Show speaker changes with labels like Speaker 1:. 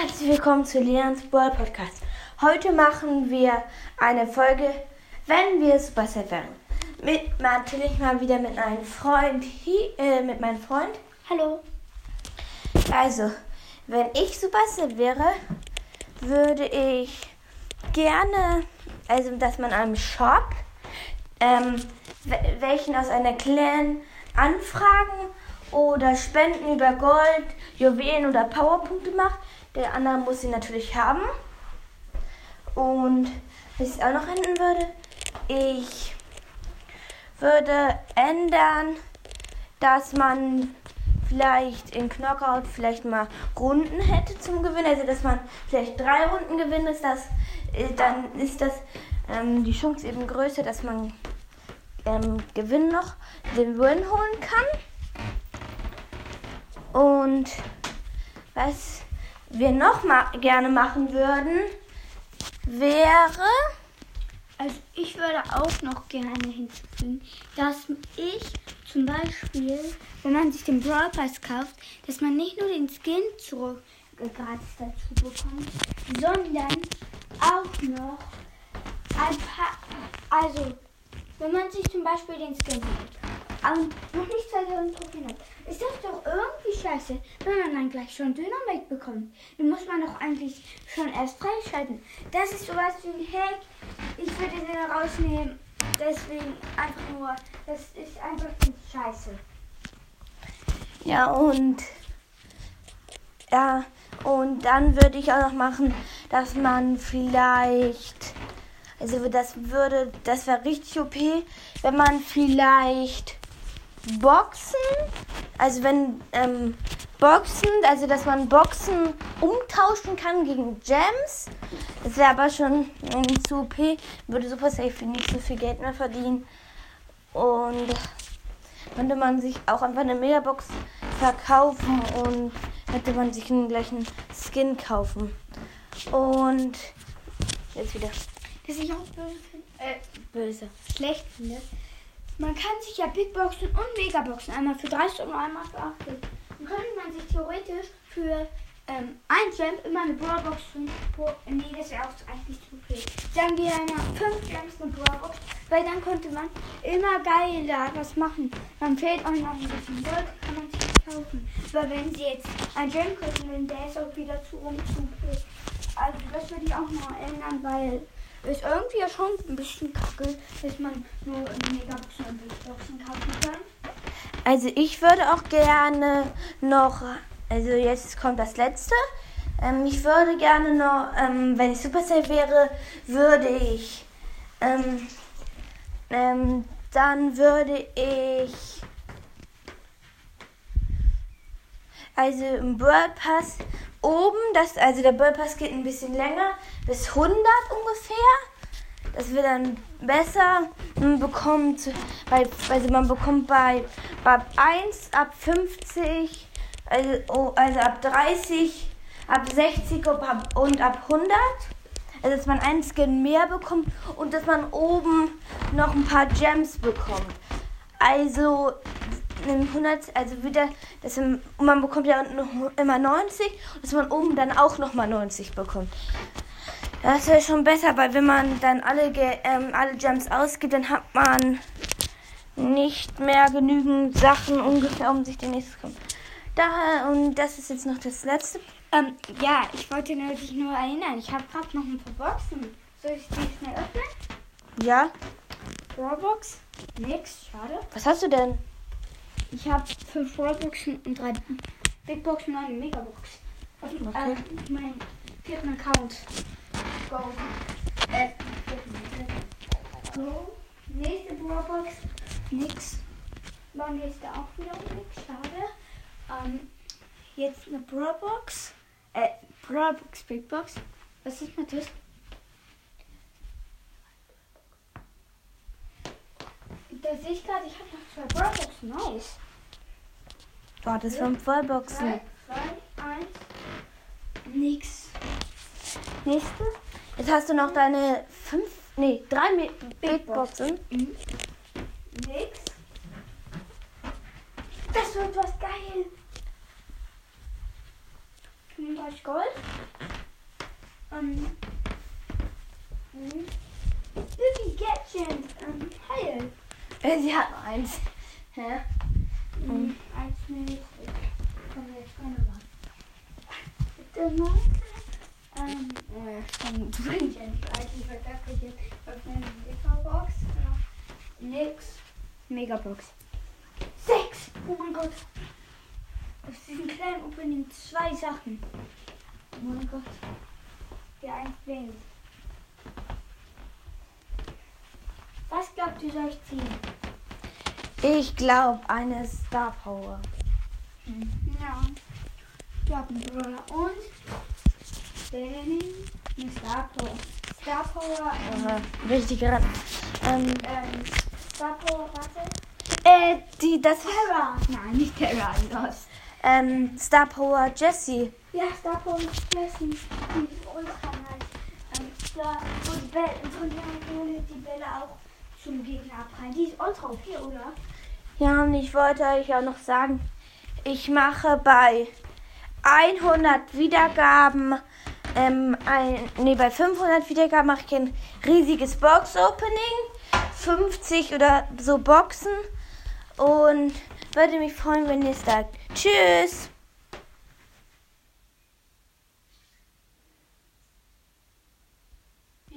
Speaker 1: herzlich willkommen zu Leons World Podcast. Heute machen wir eine Folge, wenn wir Supercell wären. Mit natürlich mal wieder mit meinem Freund, äh, mit meinem Freund.
Speaker 2: Hallo.
Speaker 1: Also, wenn ich Supercell wäre, würde ich gerne, also dass man einem Shop ähm, wel- welchen aus einer Clan anfragen oder Spenden über Gold, Juwelen oder Powerpunkte macht. Der andere muss sie natürlich haben. Und was ich auch noch ändern würde, ich würde ändern, dass man vielleicht in Knockout vielleicht mal Runden hätte zum Gewinnen. Also dass man vielleicht drei Runden gewinnt, ist das, äh, dann ist das ähm, die Chance eben größer, dass man ähm, Gewinn noch den Win holen kann. Und was wir noch ma gerne machen würden, wäre
Speaker 2: Also ich würde auch noch gerne hinzufügen, dass ich zum Beispiel, wenn man sich den Brawl Pass kauft, dass man nicht nur den Skin zurück äh, gratis dazu bekommt, sondern auch noch ein paar, also wenn man sich zum Beispiel den Skin holt und noch nicht 2000 Trophäen hat, ist das doch irgendwie scheiße, wenn man dann gleich schon Dynamite bekommt. Den muss man doch eigentlich schon erst freischalten. Das ist sowas wie ein Hack. Ich würde den rausnehmen. Deswegen einfach nur, das ist einfach scheiße.
Speaker 1: Ja, und ja, und dann würde ich auch noch machen, dass man vielleicht, also das würde, das wäre richtig OP, wenn man vielleicht Boxen, also wenn ähm, Boxen, also dass man Boxen umtauschen kann gegen Gems. Das wäre aber schon zu OP, würde Super Safe nicht so viel Geld mehr verdienen. Und könnte man sich auch einfach eine Megabox verkaufen und hätte man sich einen gleichen Skin kaufen. Und jetzt wieder
Speaker 2: Das ich auch böse finde. Äh, böse. Schlecht finde. Man kann sich ja Big Boxen und Megaboxen einmal für 30 und einmal für 80. Dann könnte man sich theoretisch für ähm, ein Jump immer eine Brawlbox für pro, Nee, das wäre auch eigentlich zu viel. Sagen wir einmal 5 Jumps eine Brawlbox, weil dann könnte man immer geiler was machen. Dann fehlt auch noch ein bisschen Gold, kann man sich kaufen. Aber wenn sie jetzt ein Jump kriegen, dann der ist auch wieder zu rum zu viel. Also das würde ich auch noch ändern, weil ist irgendwie ja schon ein bisschen kacke, dass man nur in Megaboxen kaufen kann.
Speaker 1: Also ich würde auch gerne noch, also jetzt kommt das letzte. Ähm, ich würde gerne noch, ähm, wenn ich Supercell wäre, würde ich, ähm, ähm, dann würde ich, also im Bird Pass oben, das, also der Bird Pass geht ein bisschen länger, bis 100 ungefähr. Das wird dann besser. Man bekommt bei, also man bekommt bei, bei 1 ab 50, also, oh, also ab 30, ab 60 und ab, und ab 100. Also dass man einen Skin mehr bekommt und dass man oben noch ein paar Gems bekommt. Also in 100, also wieder, dass man man bekommt ja noch immer 90 und dass man oben dann auch noch mal 90 bekommt. Das wäre schon besser, weil wenn man dann alle, Ge ähm, alle Gems ausgibt, dann hat man nicht mehr genügend Sachen ungefähr, um sich den nächsten zu kommen. Da, und das ist jetzt noch das letzte.
Speaker 2: Ähm, ja, ich wollte nur, dich nur erinnern. Ich habe gerade noch ein paar Boxen. Soll ich die schnell öffnen?
Speaker 1: Ja,
Speaker 2: Brawlbox? Nix, schade.
Speaker 1: was hast du denn?
Speaker 2: Ich habe fünf Brawlboxen und drei Big Boxen und eine Megabox. Auf
Speaker 1: Okay.
Speaker 2: äh, meinem vierten Account. Go. Äh, Go. Nächste Brawlbox. Nix. War nächste auch wieder nix. Schade. Ähm, jetzt eine Brawlbox. Äh, Brawlbox, Big Box. Was ist mit das? Da sehe ich gerade, ich habe noch zwei Brawlboxen. Nice.
Speaker 1: Oh, das waren Vollboxen.
Speaker 2: 3, 2, 1. Nix.
Speaker 1: Nächste. Jetzt hast du noch deine fünf, nee, drei Mi- Big Boxen.
Speaker 2: Mhm. Nix. Das wird was geil. 35 Gold. Ähm, mhm. Bibi Gadget, ähm.
Speaker 1: Äh, Sie hat noch eins. Hä?
Speaker 2: Mhm. Eins nicht. Komm, jetzt keine was. Bitte mal. Ähm, oh ja, stimmt. Du bringst ja nicht weiter. Ich verkacke jetzt. Öffne die Megabox. Nix. Megabox. Sechs! Oh mein Gott. Aus diesem kleinen Opening zwei Sachen. Oh mein Gott. Der eins wählt. Was glaubt ihr, soll ich ziehen?
Speaker 1: Ich glaube, eine Star Power.
Speaker 2: Ja. Ich habe einen Brawler und den eine Star Power. Star Power, ähm,
Speaker 1: richtig ran. Ähm,
Speaker 2: ähm, Star Power, warte.
Speaker 1: äh, die, das
Speaker 2: Terra. Nein, nicht Terra, los.
Speaker 1: ähm, Star Power Jessie.
Speaker 2: Ja, Star Power Jessie. Die ist ultra nice. Ähm, da, von der Höhle die Bälle auch zum Gegner abprallen. Die ist ultra okay, oder?
Speaker 1: Ja, und ich wollte euch auch noch sagen, ich mache bei 100 Wiedergaben, ähm, ein, nee, bei 500 Wiedergaben mache ich ein riesiges Box-Opening, 50 oder so Boxen und würde mich freuen, wenn ihr es sagt. Tschüss!